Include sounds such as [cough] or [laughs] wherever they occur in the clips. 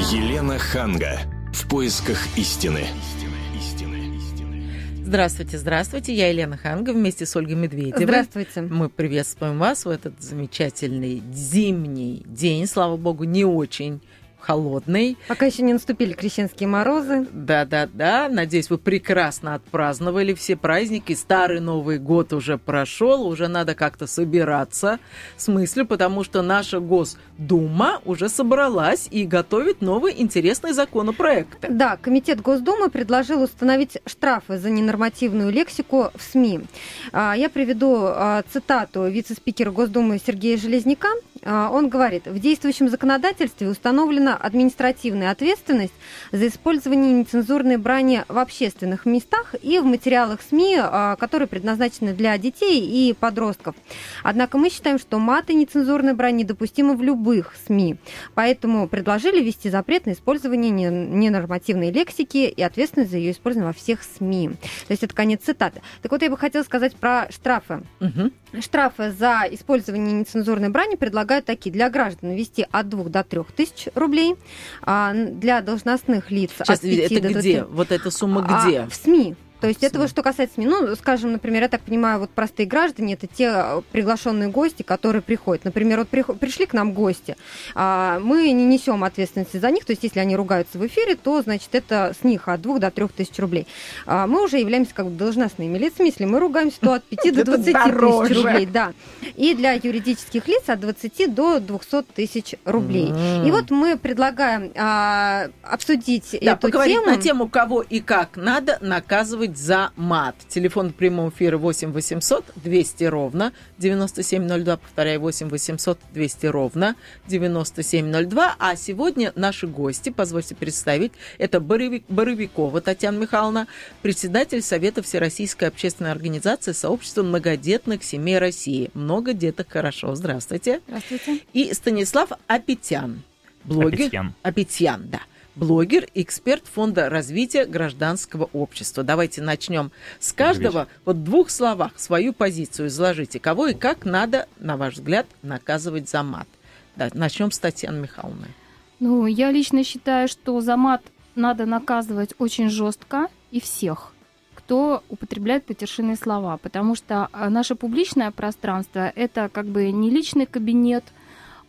Елена Ханга. В поисках истины. Здравствуйте, здравствуйте. Я Елена Ханга вместе с Ольгой Медведевой. Здравствуйте. Мы приветствуем вас в этот замечательный зимний день. Слава богу, не очень холодный. Пока еще не наступили крещенские морозы. Да-да-да. Надеюсь, вы прекрасно отпраздновали все праздники. Старый Новый год уже прошел. Уже надо как-то собираться с мыслью, потому что наша Госдума уже собралась и готовит новый интересный законопроект. Да, Комитет Госдумы предложил установить штрафы за ненормативную лексику в СМИ. А, я приведу а, цитату вице-спикера Госдумы Сергея Железняка. А, он говорит, в действующем законодательстве установлена административная ответственность за использование нецензурной брани в общественных местах и в материалах СМИ, а, которые предназначены для детей и подростков. Однако мы считаем, что мат и нецензурная брань недопустимы в любых СМИ. Поэтому предложили ввести запрет на использование ненормативной лексики и ответственность за ее использование во всех СМИ. То есть это конец цитаты. Так вот, я бы хотела сказать про штрафы. Угу. Штрафы за использование нецензурной брани предлагают такие. Для граждан ввести от 2 до 3 тысяч рублей, а для должностных лиц Сейчас, от 5 это до 20... где? Вот эта сумма где? А, в СМИ. То есть это вот что касается СМИ. Ну, скажем, например, я так понимаю, вот простые граждане, это те э, приглашенные гости, которые приходят. Например, вот при, пришли к нам гости, а, мы не несем ответственности за них, то есть если они ругаются в эфире, то, значит, это с них от 2 до 3 тысяч рублей. А, мы уже являемся как бы должностными лицами, если мы ругаемся, то от 5 до 20 тысяч рублей. Да. И для юридических лиц от 20 до 200 тысяч рублей. И вот мы предлагаем а, обсудить эту тему. на тему, кого и как надо наказывать быть за мат. Телефон прямого эфира 8 800 200 ровно 9702, повторяю, 8 800 200 ровно 9702. А сегодня наши гости, позвольте представить, это Боровикова Татьяна Михайловна, председатель Совета Всероссийской общественной организации Сообщества многодетных семей России. Много деток хорошо. Здравствуйте. Здравствуйте. И Станислав Апетян. Блогер. Апетьян. Апетьян, да блогер, эксперт Фонда развития гражданского общества. Давайте начнем с каждого. Вот в двух словах свою позицию изложите. Кого и как надо, на ваш взгляд, наказывать за мат? Да, начнем с Татьяны Михайловны. Ну, я лично считаю, что за мат надо наказывать очень жестко и всех кто употребляет потершинные слова, потому что а, наше публичное пространство это как бы не личный кабинет,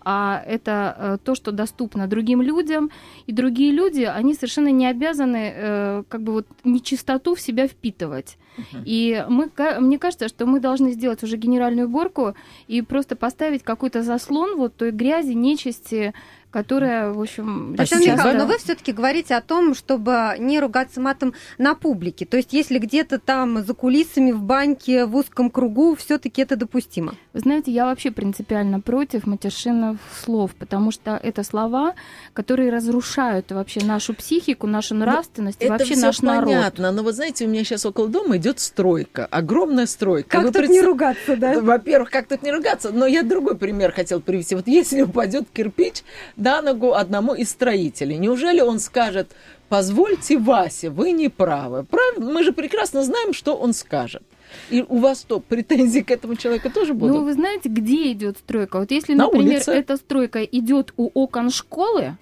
а это э, то, что доступно другим людям, и другие люди, они совершенно не обязаны э, как бы вот нечистоту в себя впитывать. Uh-huh. И мы, мне кажется, что мы должны сделать уже генеральную уборку и просто поставить какой-то заслон вот той грязи, нечисти, которая, в общем... Татьяна Михайловна, но вы все-таки говорите о том, чтобы не ругаться матом на публике. То есть, если где-то там за кулисами, в баньке, в узком кругу, все-таки это допустимо. Вы знаете, я вообще принципиально против матершинных слов, потому что это слова, которые разрушают вообще нашу психику, нашу ну, нравственность это и вообще наш понятно, народ. понятно, но вы знаете, у меня сейчас около дома идет стройка, огромная стройка. Как вы тут пред... не ругаться, да? Во-первых, как тут не ругаться, но я другой пример хотел привести. Вот если упадет кирпич, на ногу одному из строителей. Неужели он скажет, позвольте, Вася, вы не правы? Правильно? Мы же прекрасно знаем, что он скажет. И у вас что, претензии к этому человеку тоже будут? Ну, вы знаете, где идет стройка? Вот если, На например, улице. эта стройка идет у окон школы,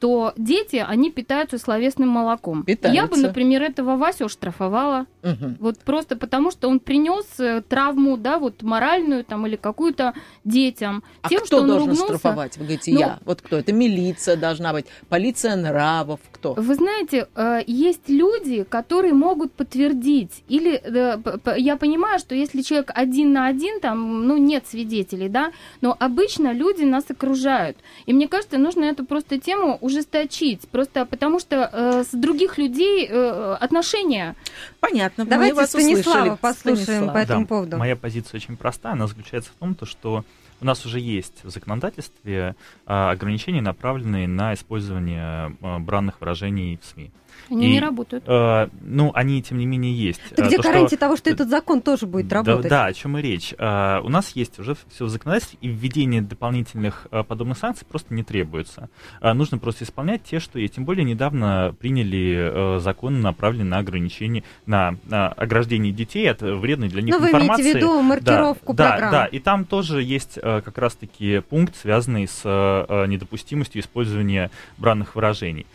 то дети, они питаются словесным молоком. Питаются. Я бы, например, этого Васю штрафовала. Угу. Вот просто потому, что он принес э, травму, да, вот моральную там или какую-то детям. А тем, кто что он должен ругнулся. штрафовать? Вы говорите, ну, я. Вот кто? Это милиция должна быть, полиция нравов, кто? Вы знаете, э, есть люди, которые могут подтвердить. Или э, я понимаю, что если человек один на один, там, ну, нет свидетелей, да, но обычно люди нас окружают. И мне кажется, нужно эту просто тему ужесточить, просто потому что э, с других людей э, отношения. Понятно. Давайте мы вас Станислава услышали. послушаем Станислав. по этому да, поводу. Моя позиция очень простая. Она заключается в том, то, что у нас уже есть в законодательстве э, ограничения, направленные на использование э, бранных выражений в СМИ. Они и, не работают. Э, ну, они, тем не менее, есть. Так где то, гарантия что... того, что этот закон тоже будет работать? Да, да о чем и речь. Э, у нас есть уже все в законодательстве, и введение дополнительных э, подобных санкций просто не требуется. Э, нужно просто исполнять те, что есть. Тем более, недавно приняли э, закон, направленный на ограничение, на, на ограждение детей от вредной для них ну, информации. вы имеете в виду маркировку да, программ? Да, да, и там тоже есть э, как раз-таки пункт, связанный с э, недопустимостью использования бранных выражений.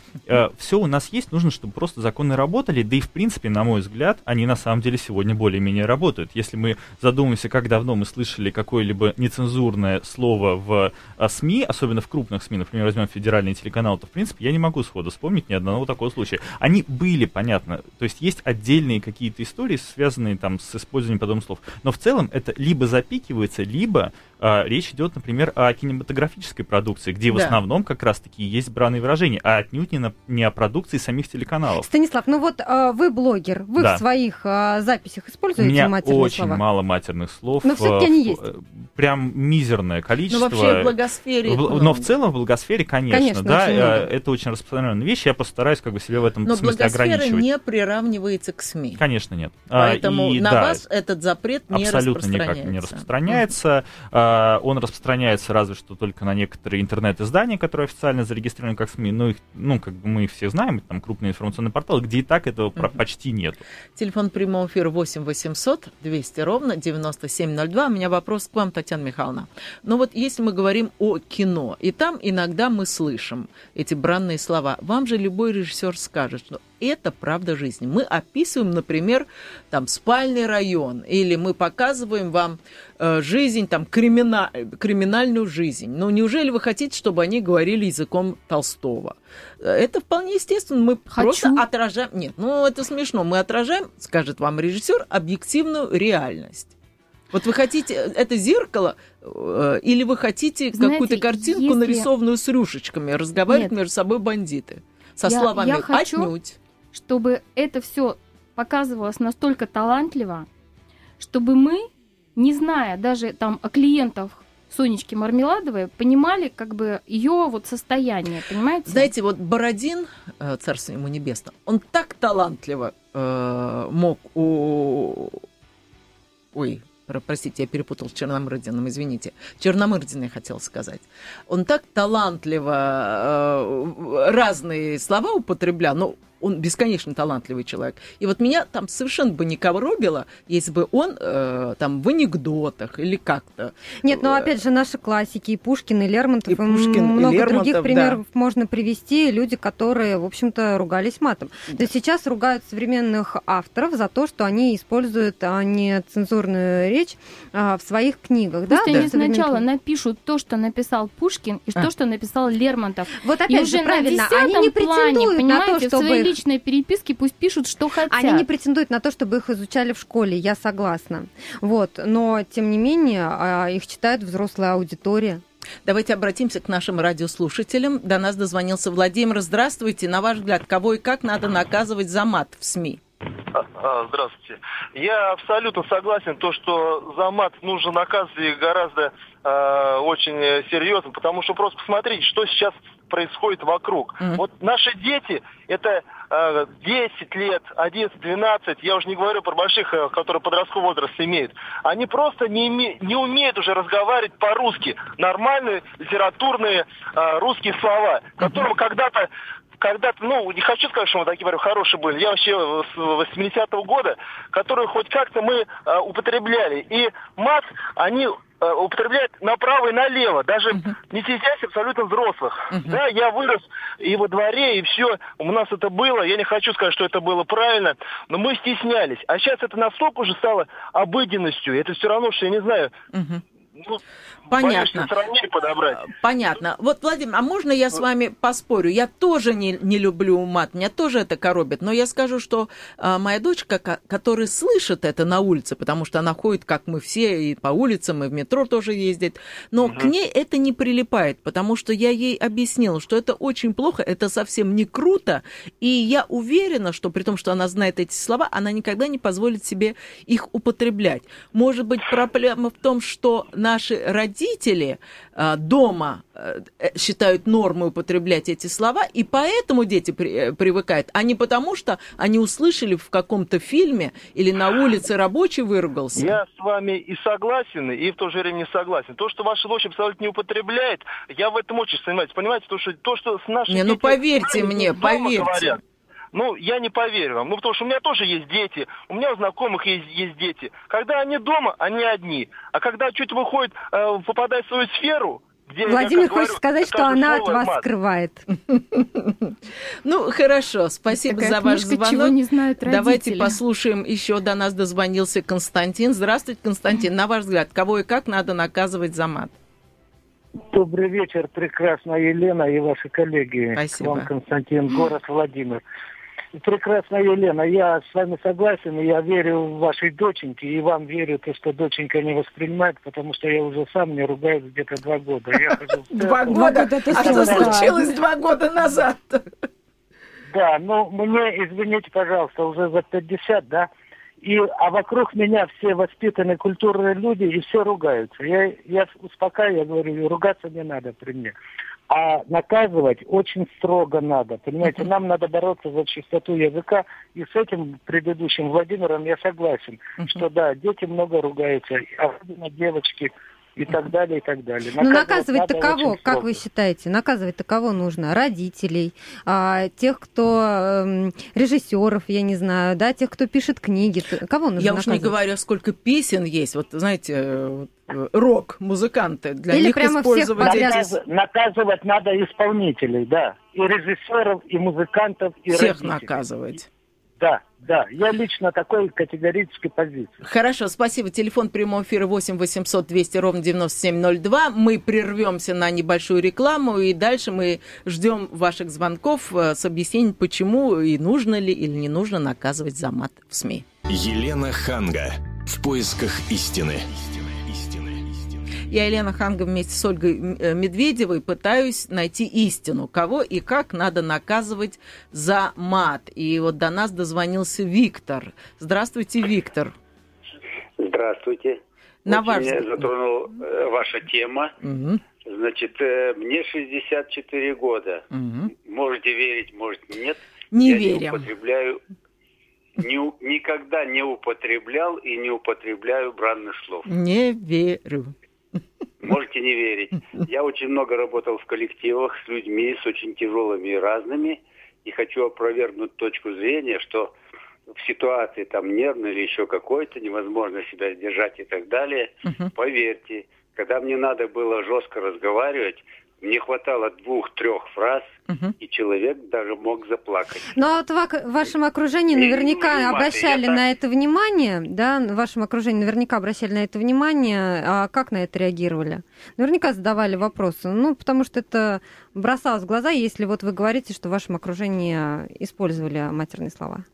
Все у нас есть, нужно, чтобы просто законы работали, да и в принципе, на мой взгляд, они на самом деле сегодня более-менее работают. Если мы задумаемся, как давно мы слышали какое-либо нецензурное слово в СМИ, особенно в крупных СМИ, например, возьмем федеральные телеканалы, то в принципе я не могу сходу вспомнить ни одного такого случая. Они были, понятно, то есть есть отдельные какие-то истории, связанные там с использованием подобных слов, но в целом это либо запикивается, либо а, речь идет, например, о кинематографической продукции, где да. в основном как раз-таки есть бранные выражения, а отнюдь не, на, не о продукции самих телеканалов. Станислав, ну вот а, вы блогер, вы да. в своих а, записях используете У меня матерные очень слова? мало матерных слов. Но все-таки они есть. Прям мизерное количество. Ну вообще в благосфере. В, ну, но в целом в благосфере, конечно, конечно да, очень это очень распространенная вещь. Я постараюсь как бы себе в этом но смысле ограничивать. Но не приравнивается к СМИ. Конечно, нет. Поэтому и, на да, вас этот запрет не абсолютно никак не распространяется. Mm. Он распространяется разве что только на некоторые интернет-издания, которые официально зарегистрированы как СМИ. Ну, их, ну, как бы мы все знаем, там крупные информационные порталы, где и так этого mm-hmm. почти нет. Телефон прямого эфира 8 800 200 ровно 9702. У меня вопрос к вам, Татьяна Михайловна. Ну вот если мы говорим о кино, и там иногда мы слышим эти бранные слова, вам же любой режиссер скажет, что это правда жизни. Мы описываем, например, там спальный район, или мы показываем вам э, жизнь, там кримина, криминальную жизнь. Но неужели вы хотите, чтобы они говорили языком Толстого? Это вполне естественно. Мы Хочу. просто отражаем. Нет, ну это смешно. Мы отражаем, скажет вам режиссер, объективную реальность. Вот вы хотите э, это зеркало, э, или вы хотите какую-то картинку, если... нарисованную с рюшечками, разговаривать Нет. между собой бандиты? Со я, словами я хочу, «отнюдь» чтобы это все показывалось настолько талантливо, чтобы мы, не зная даже там о клиентах Сонечки Мармеладовой, понимали как бы ее вот состояние, понимаете? Знаете, вот Бородин, э, царство ему небесно, он так талантливо э, мог у... Ой, простите, я перепутал с Черномырдиным, извините. Черномырдин я хотел сказать. Он так талантливо э, разные слова употреблял, ну, он бесконечно талантливый человек. И вот меня там совершенно бы не коробило, если бы он э, там в анекдотах или как-то. Нет, но ну, опять же наши классики, и Пушкин, и Лермонтов, и, Пушкин, много и Лермонтов, других примеров да. можно привести, люди, которые, в общем-то, ругались матом. Да. То есть сейчас ругают современных авторов за то, что они используют а, нецензурную речь а, в своих книгах. Пусть да? они да. сначала напишут то, что написал Пушкин, и а. то, что написал Лермонтов. Вот опять и же, уже правильно, на они не претендуют плане, на то, чтобы личной переписке пусть пишут, что хотят. Они не претендуют на то, чтобы их изучали в школе, я согласна. Вот, но тем не менее а, их читает взрослая аудитория. Давайте обратимся к нашим радиослушателям. До нас дозвонился Владимир. Здравствуйте. На ваш взгляд, кого и как надо наказывать за мат в СМИ? А, а, здравствуйте. Я абсолютно согласен, то, что за мат нужно наказывать гораздо э, очень серьезно, потому что просто посмотрите, что сейчас происходит вокруг. Mm-hmm. Вот наши дети, это э, 10 лет, 11, 12, я уже не говорю про больших, э, которые подростковый возраст имеют, они просто не, име, не умеют уже разговаривать по-русски. Нормальные литературные э, русские слова, которым mm-hmm. когда-то когда-то, ну, не хочу сказать, что мы такие говорю, хорошие были. Я вообще с 80-го года, которые хоть как-то мы э, употребляли. И мат, они Э, употребляют направо и налево, даже uh-huh. не стесняясь абсолютно взрослых. Uh-huh. Да, я вырос и во дворе, и все, у нас это было, я не хочу сказать, что это было правильно, но мы стеснялись. А сейчас это настолько уже стало обыденностью, это все равно, что я не знаю, uh-huh. Ну, Понятно. подобрать. Понятно. Вот, Владимир, а можно я с вами поспорю? Я тоже не, не люблю мат, меня тоже это коробит, но я скажу, что а, моя дочка, которая слышит это на улице, потому что она ходит, как мы все, и по улицам, и в метро тоже ездит, но угу. к ней это не прилипает, потому что я ей объяснила, что это очень плохо, это совсем не круто, и я уверена, что при том, что она знает эти слова, она никогда не позволит себе их употреблять. Может быть, проблема в том, что наши родители э, дома э, считают нормой употреблять эти слова, и поэтому дети при, э, привыкают, а не потому, что они услышали в каком-то фильме или на улице рабочий выругался. Я с вами и согласен, и в то же время не согласен. То, что ваша дочь абсолютно не употребляет, я в этом очень сомневаюсь. Понимаете, то, что, то, что с нашими Не, ну поверьте мне, поверьте. Говорят, Ну, я не поверю вам. Ну, потому что у меня тоже есть дети, у меня у знакомых есть, есть дети. Когда они дома, они одни. А когда чуть выходит, э, попадает в свою сферу, где, Владимир хочет сказать, что она от вас мат. скрывает. [laughs] Ну, хорошо, спасибо за ваш звонок. не знают Давайте послушаем, еще до нас дозвонился Константин. Здравствуйте, Константин. На ваш взгляд, кого и как надо наказывать за мат? Добрый вечер, прекрасная Елена и ваши коллеги. Спасибо. Вам Константин, город Владимир. Прекрасная Елена, я с вами согласен, и я верю в вашей доченьке, и вам верю, то, что доченька не воспринимает, потому что я уже сам не ругаюсь где-то два года. Два года? А что случилось два года назад? Да, ну мне, извините, пожалуйста, уже за 50, да, и, а вокруг меня все воспитанные, культурные люди, и все ругаются. Я, я успокаиваю, я говорю, ругаться не надо при мне. А наказывать очень строго надо. Понимаете, нам надо бороться за чистоту языка. И с этим предыдущим Владимиром я согласен, что да, дети много ругаются, особенно девочки и так далее, и так далее. Ну, наказывать-то кого, как вы считаете? Наказывать-то кого нужно? Родителей, а, тех, кто э, режиссеров, я не знаю, да, тех, кто пишет книги. Кого нужно Я уж не говорю, сколько песен есть. Вот, знаете, э, рок-музыканты. Для Или них прямо использовать всех. Наказ... Наказывать надо исполнителей, да. И режиссеров, и музыкантов, и Всех родителей. наказывать. Да, да. Я лично такой категорической позиции. Хорошо, спасибо. Телефон прямого эфира 8 800 200 ровно 9702. Мы прервемся на небольшую рекламу, и дальше мы ждем ваших звонков э, с объяснением, почему и нужно ли или не нужно наказывать за мат в СМИ. Елена Ханга. В поисках истины. Я, Елена Ханга, вместе с Ольгой э, Медведевой пытаюсь найти истину, кого и как надо наказывать за мат. И вот до нас дозвонился Виктор. Здравствуйте, Виктор. Здравствуйте. На Очень ваш меня затронула э, ваша тема. Мгм, Значит, э, мне 64 года. мгм. Можете верить, можете нет. Не Я не верим. употребляю, не никогда не употреблял и не употребляю бранных слов. Не верю. Можете не верить. Я очень много работал в коллективах с людьми, с очень тяжелыми и разными. И хочу опровергнуть точку зрения, что в ситуации там нервной или еще какой-то невозможно себя сдержать и так далее. Мгм. Поверьте, когда мне надо было жестко разговаривать, мне хватало двух-трех фраз, Мгм. и человек даже мог заплакать. Но вот в вашем окружении Не, не наверняка маты, обращали на это внимание, да, в вашем окружении наверняка обращали на это внимание, а как на это реагировали? Наверняка задавали вопросы, ну, потому что это бросалось в глаза, если вот вы говорите, что в вашем окружении использовали матерные слова.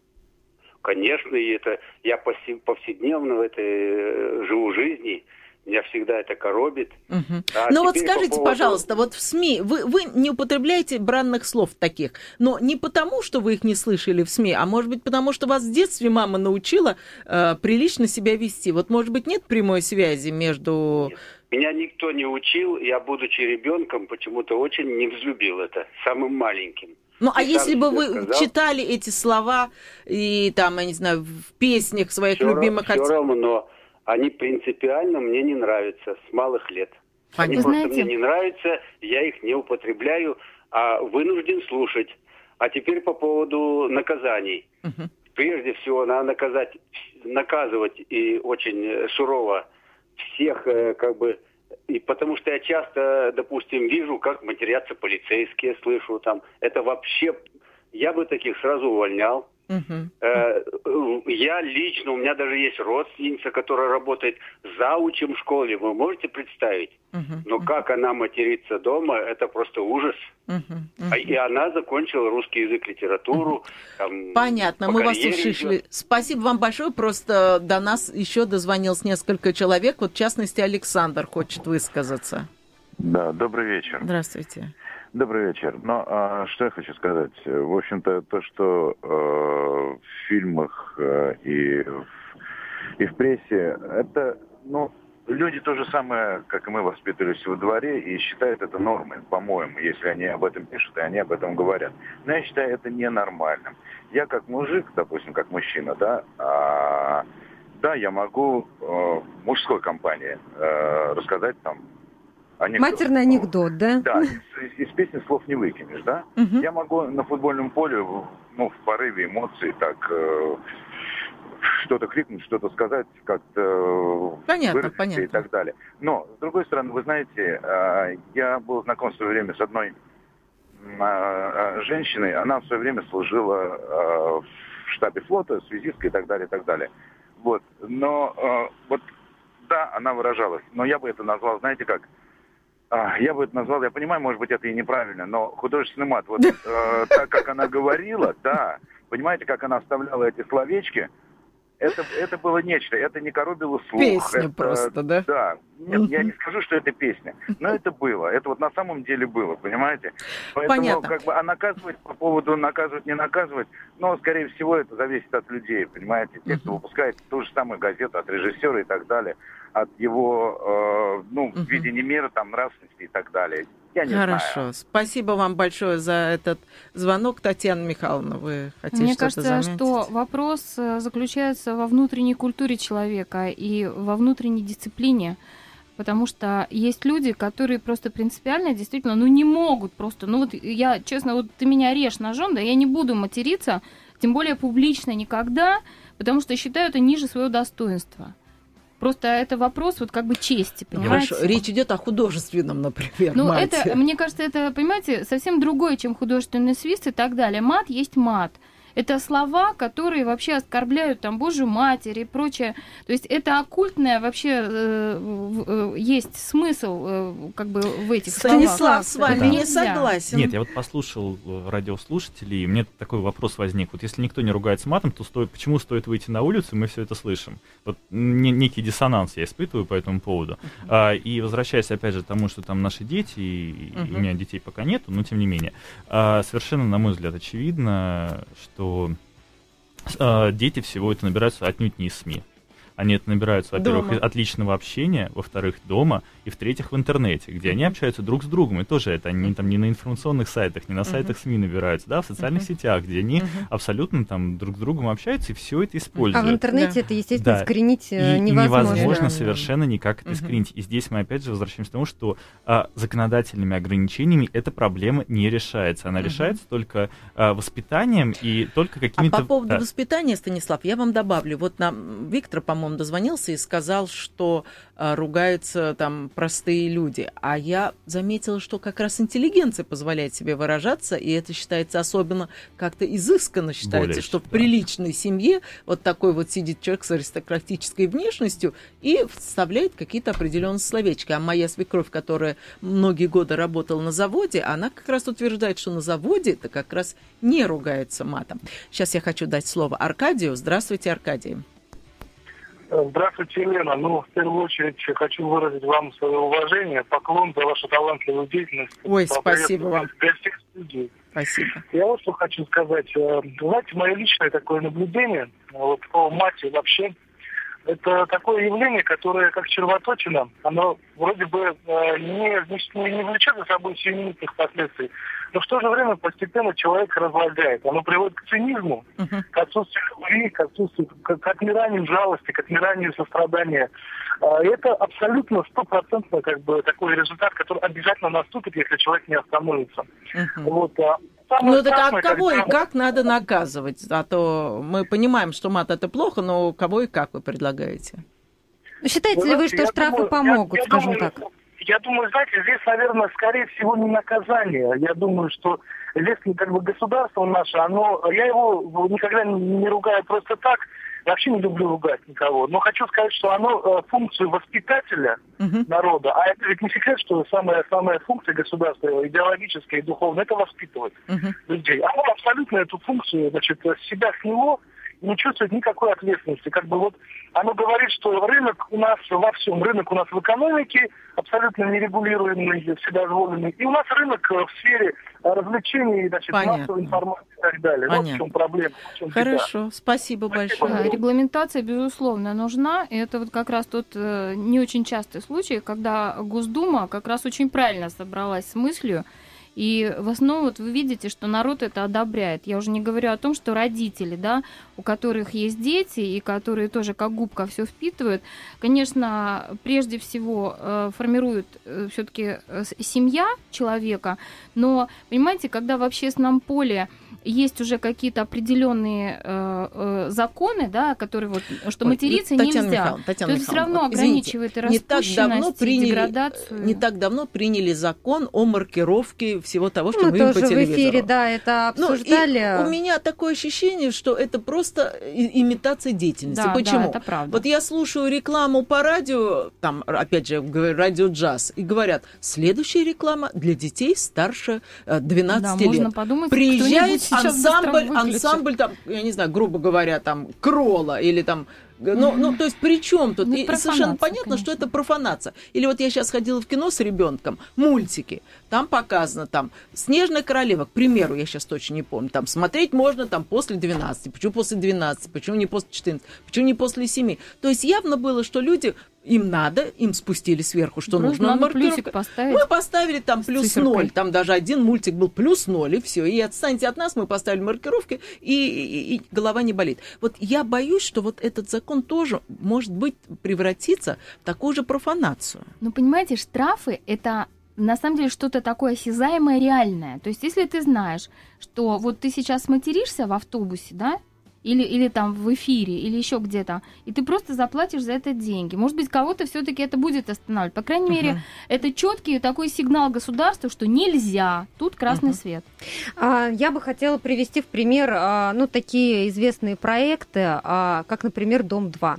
Конечно, и это я повсе- повседневно в этой э, живу жизни, меня всегда это коробит. Мгм. А ну вот теперь по скажите, поводу- пожалуйста, вот в СМИ вы, вы не употребляете бранных слов таких, но не потому, что вы их не слышали в СМИ, а может быть потому, что вас в детстве мама научила э, прилично себя вести. Вот может быть нет прямой связи между... Меня никто не учил, я, будучи ребенком, почему-то очень не взлюбил это, самым маленьким. Ну а если бы вы сказал. читали эти слова и там, я не знаю, в песнях своих Все, любимых все равно, они принципиально мне не нравятся с малых лет. Они Понятно. просто Знаете- мне не нравятся, я их не употребляю, а вынужден слушать. А теперь по поводу наказаний. Мгм. Прежде всего, надо наказать, наказывать и очень э, сурово всех, э, как бы, и потому что я часто, допустим, вижу, как матерятся полицейские, слышу там. Это вообще, я бы таких сразу увольнял. Э, Я лично, у меня даже есть родственница, которая работает заучем в школе. Вы можете представить? Но как она матерится дома, это просто ужас. А- И она закончила русский язык, литературу. там, Понятно, по мы вас услышали. идет. Спасибо вам большое. Просто до нас еще дозвонилось несколько человек. Вот, в частности, Александр хочет высказаться. Да, добрый вечер. Здравствуйте. Добрый вечер. Ну, а, что я хочу сказать? В общем-то, то, что э, в фильмах э, и, в, и в прессе, это, ну, люди то же самое, как и мы, воспитывались во дворе и считают это нормой, по-моему, если они об этом пишут, и они об этом говорят. Но я считаю это ненормальным. Я как мужик, допустим, как мужчина, да, а, да, я могу э, мужской компании э, рассказать там анекдот. Матерный анекдот, да? Да, из, из, песни слов не выкинешь, да? Мгм. Я могу на футбольном поле, ну, в порыве эмоций так э, что-то крикнуть, что-то сказать, как-то э, Понятно, выразиться понятно. и так далее. Но, с другой стороны, вы знаете, э, я был знаком в свое время с одной э, э, женщиной, она в свое время служила э, в штабе флота, связисткой и так далее, и так далее. Вот. Но вот да, она выражалась, но я бы это назвал, знаете как, а, я бы это назвал, я понимаю, может быть, это и неправильно, но художественный мат, вот э, так, как она говорила, да, понимаете, как она оставляла эти словечки, это, это было нечто, это не коробило слух. Песня это- просто, да? Да. Нет, я не скажу, что это песня, но это было. Это вот на самом деле было, понимаете? Поэтому Понятно. как бы, а наказывать по поводу наказывать, не наказывать, но, скорее всего, это зависит от людей, понимаете? Те, кто выпускает ту же самую газету, от режиссера и так далее, от его, э, ну, видения мира, там, нравственности и так далее. Я не Хорошо. знаю. Спасибо вам большое за этот звонок. Татьяна Михайловна, вы хотите Мне что-то кажется, заметить? что вопрос э, заключается во внутренней культуре человека и во внутренней дисциплине. Потому что есть люди, которые просто принципиально действительно, ну не могут просто. Ну вот я, честно, вот ты меня режь ножом, да я не буду материться, тем более публично никогда, потому что считаю это ниже своего достоинства. Просто это вопрос вот как бы чести, понимаете? Хорошо. Речь идет о художественном, например, Ну, мате. это, мне кажется, это, понимаете, совсем другое, чем художественный свист и так далее. Мат есть мат. Это слова, которые вообще оскорбляют там Божью Матерь и прочее. То есть это оккультное вообще э, э, есть смысл э, как бы в этих Станислав словах. с вами Это не согласен. Нет, я вот послушал э, радиослушателей, и мне такой вопрос возник. Вот если никто не ругается матом, то стоит, почему стоит выйти на улицу, и мы все это слышим? Вот не- некий диссонанс я испытываю по этому поводу. А, и возвращаясь опять же к тому, что там наши дети, и, у меня детей пока нету, но тем не менее, а, совершенно, на мой взгляд, очевидно, что а, дети всего это набираются отнюдь не из СМИ. Они это набираются, во-первых, от личного общения, во-вторых, дома, и в-третьих, в интернете, где они общаются друг с другом. И тоже это они там не на информационных сайтах, не на сайтах СМИ набираются, да, в социальных сетях, где они абсолютно там друг с другом общаются и все это А используют. в интернете Да. это, естественно, Да. скринить э, И, и невозможно. невозможно Да. совершенно никак это Мгм. искоренить. И здесь мы опять же возвращаемся к тому, что а, законодательными ограничениями эта проблема не решается. Она решается только а, воспитанием и только А какими-то... по поводу да. воспитания, Станислав, я вам добавлю. Вот нам Виктор, по-моему, дозвонился и сказал, что а, ругаются там простые люди. А я заметила, что как раз интеллигенция позволяет себе выражаться, и это считается особенно как-то изысканно считается, Более что в да. приличной семье вот такой вот сидит человек с аристократической внешностью и вставляет какие-то определенные словечки. А моя свекровь, которая многие годы работала на заводе, она как раз утверждает, что на заводе это как раз не ругается матом. Сейчас я хочу дать слово Аркадию. Здравствуйте, Аркадий. Здравствуйте, Елена. Ну, в первую очередь, хочу выразить вам свое уважение, поклон за вашу талантливую деятельность. Ой, спасибо вам. гостей студии. Спасибо. Я вот что хочу сказать. Э, Знаете, мое личное такое наблюдение э, вот, по мате вообще, это такое явление, которое как червоточина, оно вроде бы э, не, не, не влечет за собой сиюминутных последствий, но в то же время постепенно человек разлагает. Оно приводит к цинизму, Мгм. к отсутствию любви, к отсутствию, к, к отмиранию жалости, к отмиранию сострадания. А, и Это абсолютно стопроцентно как бы такой результат, который обязательно наступит, если человек не остановится. Мгм. Вот, а самое Ну так а страшное, кого и когда- как надо наказывать? А то мы понимаем, что мат это плохо, но кого и как вы предлагаете? Ну, Считаете Вы ли вы, что штрафы думаю- помогут, я- я скажем думаю, так? Я думаю, знаете, здесь, наверное, скорее всего не наказание. Я думаю, что здесь как бы государство наше, оно, я его никогда не, не ругаю просто так. Вообще не люблю ругать никого. Но хочу сказать, что оно э, функцию воспитателя Мгм. народа, а это ведь не секрет, что самая, самая функция государства, идеологическая и духовная, это воспитывать Мгм. людей. Оно абсолютно эту функцию, значит, с себя сняло и не чувствует никакой ответственности. Как бы вот оно говорит, что рынок у нас во всем, рынок у нас в экономике, абсолютно нерегулируемый, вседозволенный, и у нас рынок э, в сфере э, развлечений, значит, Понятно. массовой информации и так далее. Вот Понятно. в чем проблема. в чем беда. Хорошо, спасибо Да, большое. регламентация, безусловно, нужна. И это вот как раз тот э, не очень частый случай, когда Госдума как раз очень правильно собралась с мыслью И в основном вот вы видите, что народ это одобряет. Я уже не говорю о том, что родители, да, у которых есть дети и которые тоже как губка все впитывают, конечно, прежде всего э, формируют э, все-таки э, семья человека, но, понимаете, когда в общественном поле есть уже какие-то определенные э, э, законы, да, которые вот, что Ой, материться Татьяна нельзя, Михайловна, Татьяна то это все равно ограничивает и не так давно распущенность, и приняли, деградацию. не так давно приняли закон о маркировке всего того, что Мы мы видим тоже по в телевизору. эфире, да, это Ну, и обсуждали. у меня такое ощущение, что это просто и- имитация деятельности. Да, Почему? да, это правда. Вот я слушаю рекламу по радио, там, опять же, радио джаз, и говорят, следующая реклама для детей старше э, 12 Да, лет. можно подумать, Приезжает ансамбль, ансамбль, там, я не знаю, грубо говоря, там, Крола или там ну, ну, то есть при чем тут? Ну, И совершенно понятно, что конечно. это профанация. Или вот я сейчас ходила в кино с ребенком, мультики, там показано, там, «Снежная королева», к примеру, я сейчас точно не помню, там, смотреть можно там после 12, почему после 12, почему не после 14, почему не после 7. То есть явно было, что люди, им надо, им спустили сверху, что Просто нужно надо маркировка. плюсик поставить. Мы поставили там плюс ноль, там даже один мультик был плюс ноль, и все. И отстаньте от нас, мы поставили маркировки, и, и- и голова не болит. Вот я боюсь, что вот этот закон тоже, может быть, превратится в такую же профанацию. Ну, понимаете, штрафы это на самом деле что-то такое осязаемое, реальное. То есть, если ты знаешь, что вот ты сейчас материшься в автобусе, да, или, или там в эфире, или еще где-то, и ты просто заплатишь за это деньги. Может быть, кого-то все-таки это будет останавливать. По крайней мере, это четкий такой сигнал государству, что нельзя. Тут красный Мгм. свет. А, Я бы хотела привести в пример, а, ну, такие известные проекты, а, как, например, «Дом-2»,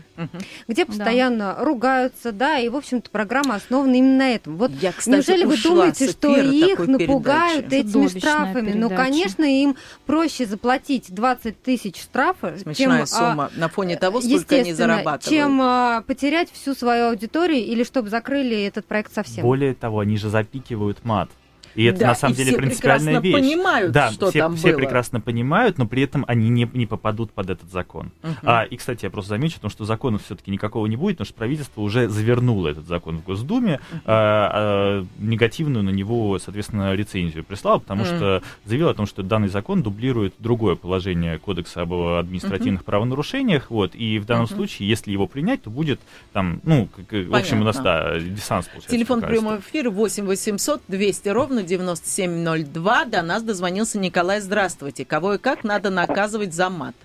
где постоянно ругаются, да, и, в общем-то, программа основана именно на этом. Вот Я, кстати, неужели вы думаете, что их напугают передачи. этими Чудовищная штрафами? Ну, передача. конечно, им проще заплатить 20 тысяч штрафа, Смешная чем... а, сумма на фоне того, сколько они зарабатывают. чем а, потерять всю свою аудиторию или чтобы закрыли этот проект совсем. Более того, они же запикивают мат. И это Да, на самом деле все принципиальная прекрасно вещь. понимают, да, что все, там все было. прекрасно понимают, но при этом они не, не попадут под этот закон. Мгм. А, и, кстати, я просто замечу, потому что закона все-таки никакого не будет, потому что правительство уже завернуло этот закон в Госдуме, а, а, негативную на него, соответственно, рецензию прислало, потому Мгм. что заявило о том, что данный закон дублирует другое положение Кодекса об административных правонарушениях, вот, и в данном Мгм. случае, если его принять, то будет там, ну, как, в общем, у нас, да, диссонанс получается. Телефон прямого эфира 8 800 200 ровно 9702. До нас дозвонился Николай. Здравствуйте. Кого и как надо наказывать за мат?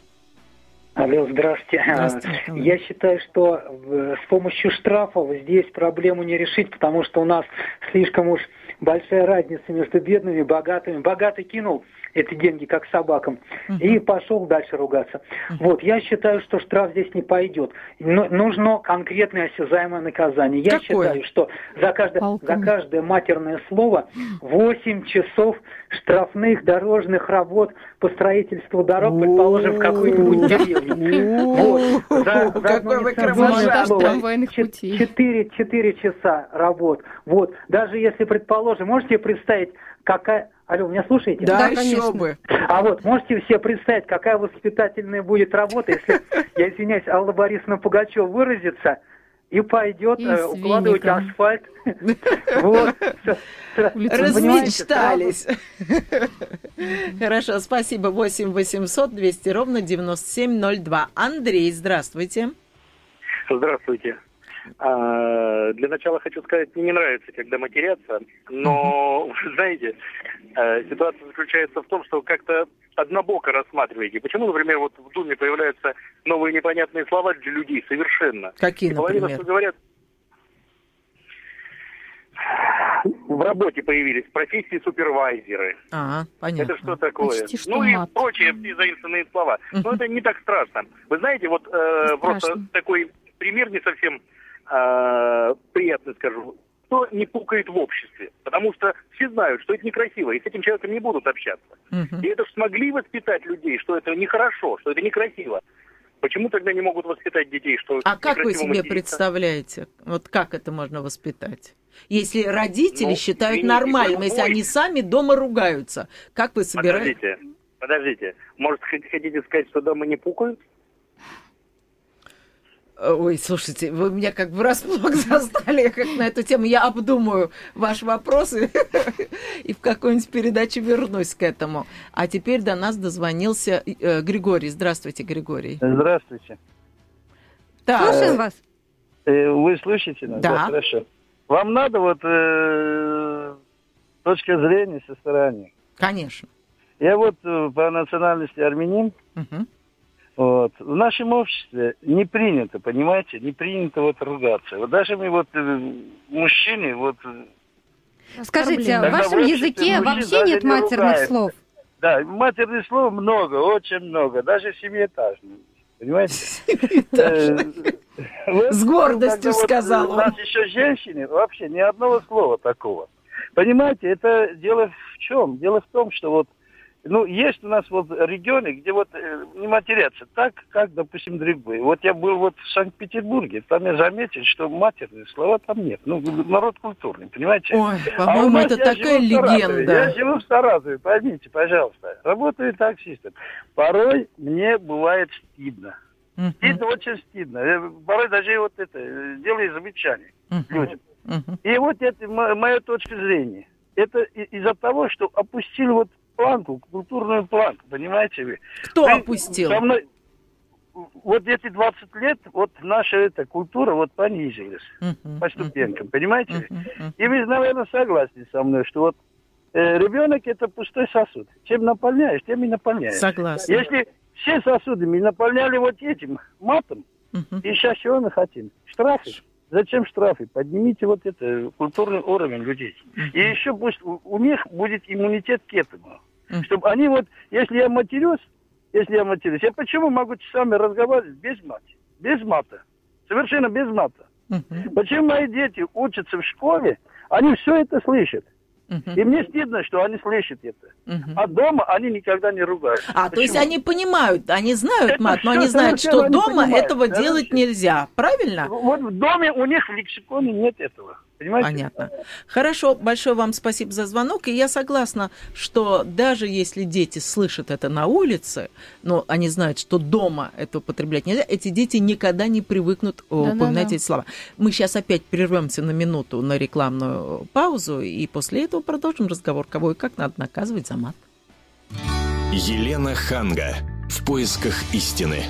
Алло, здравствуйте. Здравствуйте, Николай. Я считаю, что э, с помощью штрафов здесь проблему не решить, потому что у нас слишком уж большая разница между бедными и богатыми. Богатый кинул эти деньги как собакам и пошел дальше ругаться. Вот, я считаю, что штраф здесь не пойдет. Но нужно конкретное осязаемое наказание. Я Какое? считаю, что за каждое, за каждое матерное слово 8 часов штрафных дорожных работ по строительству дорог, предположим, в какую-нибудь деревню. [laughs] Какой вы кровожадный. часа работ. Вот. Даже если, предположим, можете представить, какая... Алло, меня слушаете? Да, Да, еще конечно. бы. [laughs] А вот можете себе представить, какая воспитательная будет работа, если, [laughs] я извиняюсь, Алла Борисовна Пугачева выразится и пойдет И э, укладывать веником. асфальт. [laughs] Вот. Размечтались. Хорошо, спасибо. 8 800 200 ровно 9702. Андрей, здравствуйте. Здравствуйте. А, Для начала хочу сказать, мне не нравится, когда матерятся, но, [laughs] вы знаете, э, ситуация заключается в том, что как-то однобоко рассматриваете. Почему, например, вот в Думе появляются новые непонятные слова для людей совершенно? Какие, И половина, например? что говорят, в работе появились профессии супервайзеры. А, Это понятно. что такое? Почти что ну и мат. прочие заимствованные слова. Но это не так страшно. Вы знаете, вот э, просто такой пример не совсем э, приятный, скажу. Кто не пукает в обществе? Потому что все знают, что это некрасиво, и с этим человеком не будут общаться. Мгм. И это ж смогли воспитать людей, что это нехорошо, что это некрасиво. Почему тогда не могут воспитать детей, что А как вы себе материться? представляете? Вот как это можно воспитать? Если родители Ну, считают извините, нормальным, если они сами дома ругаются, как вы собираетесь? Подождите, подождите. Может, хот- хотите сказать, что дома не пукают? Ой, слушайте, вы меня как бы врасплох [laughs] застали как на эту тему. Я обдумаю ваш вопрос [laughs] и, в какой-нибудь передаче вернусь к этому. А теперь до нас дозвонился э, Григорий. Здравствуйте, Григорий. Здравствуйте. Так. Слушаем вас. Э, вы слышите нас? Да. да хорошо. Вам надо вот э, точка зрения со стороны. Конечно. Я вот э, по национальности армянин. Мгм. Вот. В нашем обществе не принято, понимаете, не принято вот ругаться. Вот даже мы вот э, мужчины, вот э, Скажите, а в вашем в языке вообще нет не матерных ругаются. слов? да, матерных слов много, очень много, даже семиэтажных. Понимаете? [laughs] Э, С гордостью сказал У нас еще женщины, вообще ни одного слова такого. Понимаете, это дело в чем? Дело в том, что вот ну, есть у нас вот регионы, где вот э, не матерятся так, как, допустим, другие. Вот я был вот в Санкт-Петербурге, там я заметил, что матерные слова там нет. Ну, народ культурный, понимаете? Ой, А по-моему, нас это такая легенда. Я живу в Саратове, поймите, пожалуйста. Работаю таксистом. Порой мне бывает стыдно. Мгм. Стыдно, очень стыдно. Я порой даже вот это, э, делаю замечания Мгм. людям. Мгм. И вот это мо- моя точка зрения. Это из-за того, что опустили вот планку, культурную планку, понимаете вы? Кто Вы опустил? со мной- Вот эти 20 лет, вот наша эта культура вот понизилась Мгм. по ступенькам, понимаете? вы? Мгм. Мгм. И вы, наверное, согласны со мной, что вот э, ребенок это пустой сосуд. Чем наполняешь, тем и наполняешь. Согласна. Если все сосуды мы наполняли вот этим матом, Мгм. и сейчас чего мы хотим? Штрафы? Зачем штрафы? Поднимите вот это, культурный уровень людей. И еще пусть у, них будет иммунитет к этому. Чтобы они вот, если я матерюсь, если я матерюсь, я почему могу часами разговаривать без мати? Без мата. Совершенно без мата. Почему мои дети учатся в школе, они все это слышат. Мгм. И мне стыдно, что они слышат это. Мгм. А дома они никогда не ругаются. А, то есть Почему? они понимают, они знают Это мат, но они знают, что дома понимают, этого да, делать нельзя. Правильно? Вот в доме у них в лексиконе нет этого. Понимаете? Понятно. Хорошо, большое вам спасибо за звонок. И я согласна, что даже если дети слышат это на улице, но они знают, что дома это употреблять нельзя, эти дети никогда не привыкнут э, Да-да-да. упоминать эти слова. Мы сейчас опять прервемся на минуту на рекламную паузу, и после этого продолжим разговор, кого и как надо наказывать за мат. Елена Ханга. В поисках истины.